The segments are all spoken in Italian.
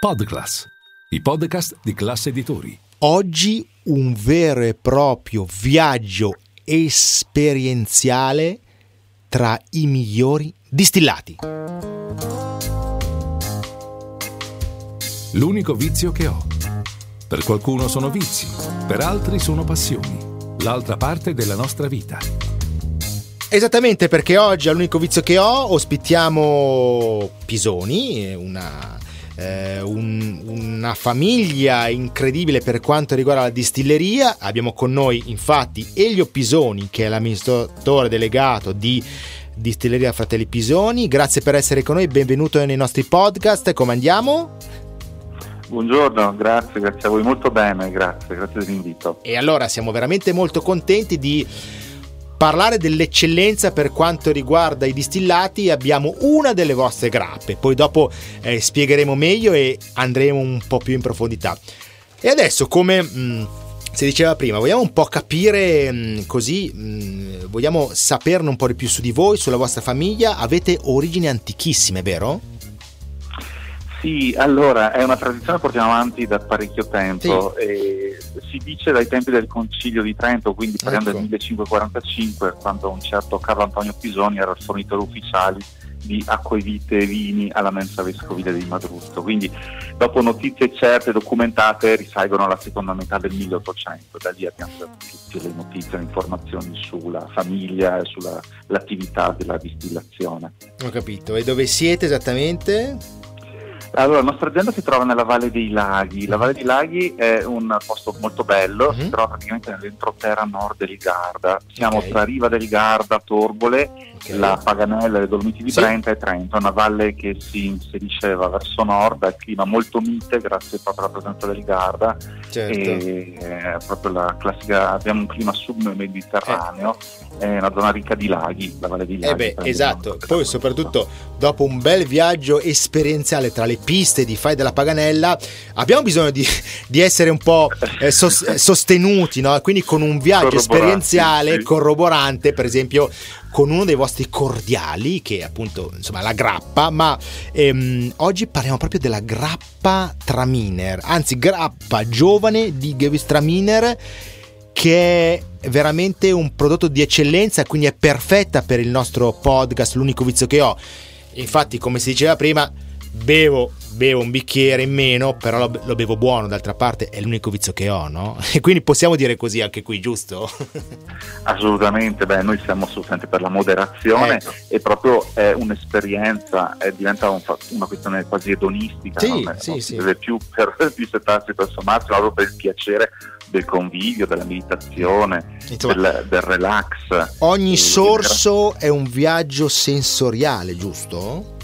Podclass, i podcast di classe editori. Oggi un vero e proprio viaggio esperienziale tra i migliori distillati. L'unico vizio che ho. Per qualcuno sono vizi, per altri sono passioni. L'altra parte della nostra vita. Esattamente perché oggi all'unico vizio che ho ospitiamo Pisoni, una, eh, un, una famiglia incredibile per quanto riguarda la distilleria. Abbiamo con noi infatti Elio Pisoni che è l'amministratore delegato di Distilleria Fratelli Pisoni. Grazie per essere con noi, benvenuto nei nostri podcast. Come andiamo? Buongiorno, grazie, grazie a voi, molto bene, grazie, grazie dell'invito. E allora siamo veramente molto contenti di parlare dell'eccellenza per quanto riguarda i distillati. Abbiamo una delle vostre grappe, poi dopo eh, spiegheremo meglio e andremo un po' più in profondità. E adesso, come mh, mm, si diceva prima, vogliamo un po' capire mm, così, mm, vogliamo saperne un po' di più su di voi, sulla vostra famiglia. Avete origini antichissime, vero? Sì, allora è una tradizione che portiamo avanti da parecchio tempo. Sì. si dice dai tempi del Concilio di Trento, quindi parliamo ecco. del 1545, quando un certo Carlo Antonio Pisoni era il fornitore ufficiale di acquevite e vini alla mensa vescovile di Madruzzo. Quindi dopo notizie certe, documentate, risalgono alla seconda metà del 1800. Da lì abbiamo tutte le notizie, le informazioni sulla famiglia e sull'attività della distillazione. Ho capito. E dove siete esattamente? Allora, la nostra azienda si trova nella Valle dei Laghi. La Valle dei Laghi è un posto molto bello, mm-hmm. si trova praticamente nell'entroterra nord del Garda. Siamo okay. tra Riva del Garda, Torbole, okay. la Paganella, le Dolomiti di sì. Brenta e Trento, una valle che si inserisceva verso nord, ha il clima molto mite grazie proprio alla presenza del Garda. Certo. E è proprio la classica, abbiamo un clima submediterraneo, eh. è una zona ricca di laghi, la Valle dei Laghi. Eh beh, esatto, poi soprattutto dopo un bel viaggio esperienziale tra le piste di Fai della Paganella, abbiamo bisogno di, di essere un po' eh, sos, sostenuti, no? quindi con un viaggio esperienziale sì. corroborante, per esempio con uno dei vostri cordiali, che è appunto insomma la grappa, ma ehm, oggi parliamo proprio della grappa Traminer, anzi grappa giovane di Gewürztraminer che è veramente un prodotto di eccellenza, quindi è perfetta per il nostro podcast, l'unico vizio che ho. Infatti, come si diceva prima, bevo, bevo un bicchiere in meno, però lo, lo, bevo buono, d'altra parte è l'unico vizio che ho, no? E quindi possiamo dire così anche qui, giusto? Assolutamente, beh, noi siamo assolutamente per la moderazione ecco. e proprio è un'esperienza, è, diventa un, una questione quasi edonistica, sì, non, sì, non sì. deve più per dissettarsi verso Marzio, ma proprio per il piacere del convivio, della meditazione, Insomma, del, del, relax. Ogni sorso è un viaggio sensoriale, giusto?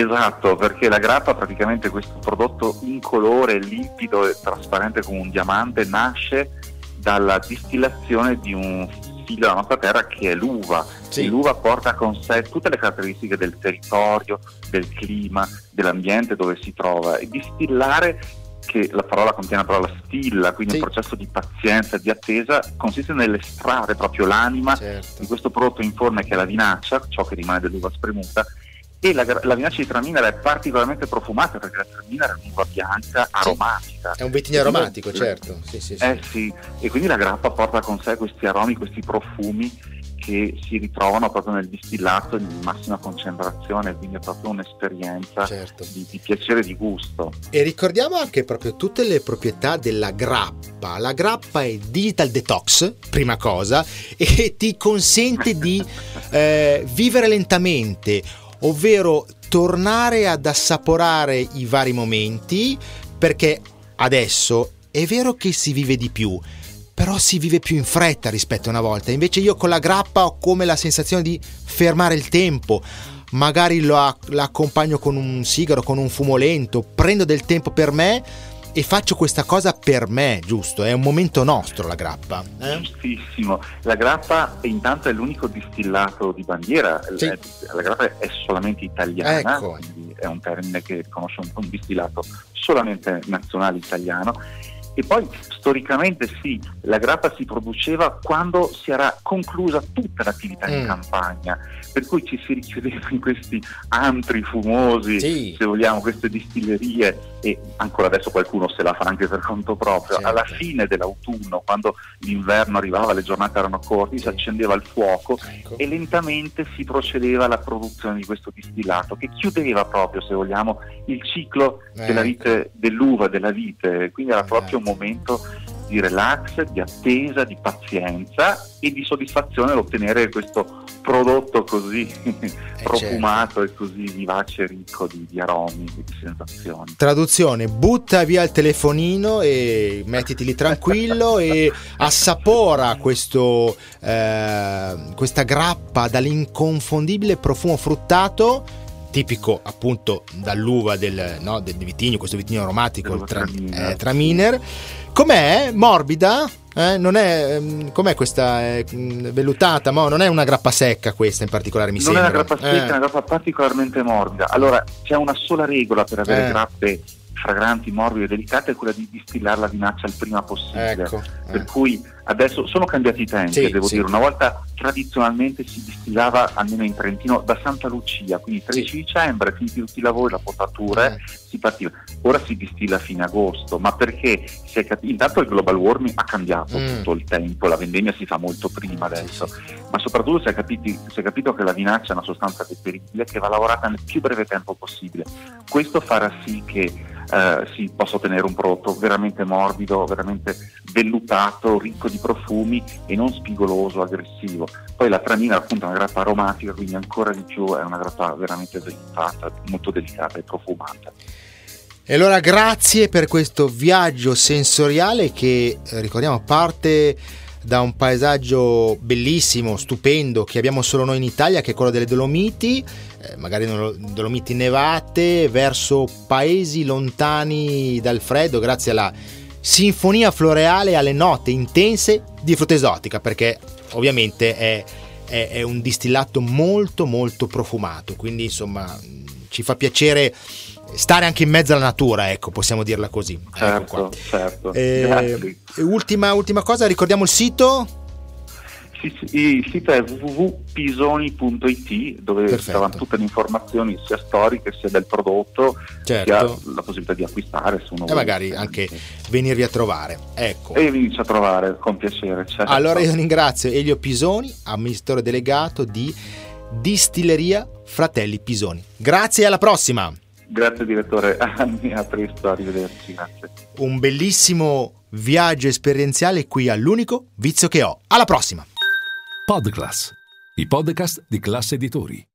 Esatto, perché la grappa praticamente questo prodotto incolore, limpido e trasparente come un diamante nasce dalla distillazione di un figlio della nostra terra che è l'uva. Sì. l'uva porta con sé tutte le caratteristiche del territorio, del clima, dell'ambiente dove si trova e distillare che la parola contiene la parola stilla, quindi sì. un processo di pazienza di attesa, consiste nell'estrarre proprio l'anima certo. di questo prodotto in forma che è la vinaccia, ciò che rimane dell'uva spremuta, e la, la vinaccia di Traminer è particolarmente profumata perché la Traminer è un'uva bianca aromatica. È un vitigno aromatico, certo. Sì, sì, sì. Eh sì, e quindi la grappa porta con sé questi aromi, questi profumi che si ritrovano proprio nel distillato in massima concentrazione, quindi è proprio un'esperienza certo. di, di, piacere e di gusto. E ricordiamo anche proprio tutte le proprietà della grappa. La grappa è digital detox, prima cosa, e ti consente di eh, vivere lentamente ovvero tornare ad assaporare i vari momenti perché adesso è vero che si vive di più, però si vive più in fretta rispetto a una volta. Invece io con la grappa ho come la sensazione di fermare il tempo, magari lo, l'accompagno con un sigaro, con un fumo lento, prendo del tempo per me e faccio questa cosa per me, giusto? È un momento nostro la grappa. Eh? Giustissimo. La grappa intanto è l'unico distillato di bandiera. Sì. La grappa è solamente italiana, ecco. quindi è un termine che riconosce un, un distillato solamente nazionale italiano e poi storicamente sì, la grappa si produceva quando si era conclusa tutta l'attività mm. in campagna, per cui ci si richiudeva in questi antri fumosi, sì. se vogliamo, queste distillerie e ancora adesso qualcuno se la fa anche per conto proprio. Certo. Alla fine dell'autunno, quando l'inverno arrivava, le giornate erano corti, sì. si accendeva il fuoco ecco. e lentamente si procedeva alla produzione di questo distillato che chiudeva proprio, se vogliamo, il ciclo ecco. della vite, dell'uva, della vite, quindi era proprio un momento di relax, di attesa, di pazienza e di soddisfazione all'ottenere questo prodotto così eh profumato certo. e così vivace ricco di, di aromi e di sensazioni. Traduzione, butta via il telefonino e mettiti lì tranquillo e assapora questo, eh, questa grappa dall'inconfondibile profumo fruttato tipico appunto dall'uva del, no, del vitigno, questo vitigno aromatico, il tra. Eh, traminer. Com'è? Morbida? Eh, non è, ehm, com'è questa mm, vellutata? Mo, non è una grappa secca questa in particolare, mi non sembra. Non è una grappa secca, eh. è una grappa particolarmente morbida. Allora, c'è una sola regola per avere eh. grappe fragranti, morbide e delicate è quella di distillare la vinaccia il prima possibile. Ecco, eh. Per cui adesso sono cambiati i tempi, sì, devo sì. dire. Una volta tradizionalmente si distillava, almeno in Trentino, da Santa Lucia, quindi 13 sì. dicembre, finiti tutti i lavori, la potatura, eh. si partiva. Ora si distilla a fine agosto, ma perché? Cap- intanto il global warming ha cambiato mm. tutto il tempo, la vendemmia si fa molto prima adesso, ma soprattutto si è, capiti, si è capito che la vinaccia è una sostanza deperibile che va lavorata nel più breve tempo possibile. Questo farà sì che eh, si possa ottenere un prodotto veramente morbido, veramente vellutato, ricco di profumi e non spigoloso, aggressivo. Poi la tranina appunto è una grappa aromatica, quindi ancora di più è una grappa veramente vellutata, molto delicata e profumata. E allora grazie per questo viaggio sensoriale che eh, ricordiamo parte da un paesaggio bellissimo, stupendo, che abbiamo solo noi in Italia, che è quello delle Dolomiti, eh, magari Dolomiti nevate, verso paesi lontani dal freddo, grazie alla sinfonia floreale e alle note intense di frutta esotica, perché ovviamente è, è, è un distillato molto molto profumato, quindi insomma ci fa piacere stare anche in mezzo alla natura, ecco, possiamo dirla così. Ecco certo, certo. Eh, ultima, ultima cosa, ricordiamo il sito? il sito è www.pisoni.it dove stavano tutte le informazioni sia storiche sia del prodotto certo. sia la possibilità di acquistare se uno e magari anche venirvi a trovare ecco. e venirci a trovare con piacere certo. allora io ringrazio Elio Pisoni amministratore delegato di Distilleria Fratelli Pisoni grazie e alla prossima Grazie direttore, a presto, arrivederci, grazie. Un bellissimo viaggio esperienziale qui all'unico vizio che ho. Alla prossima! Podclass, i podcast di classe editori.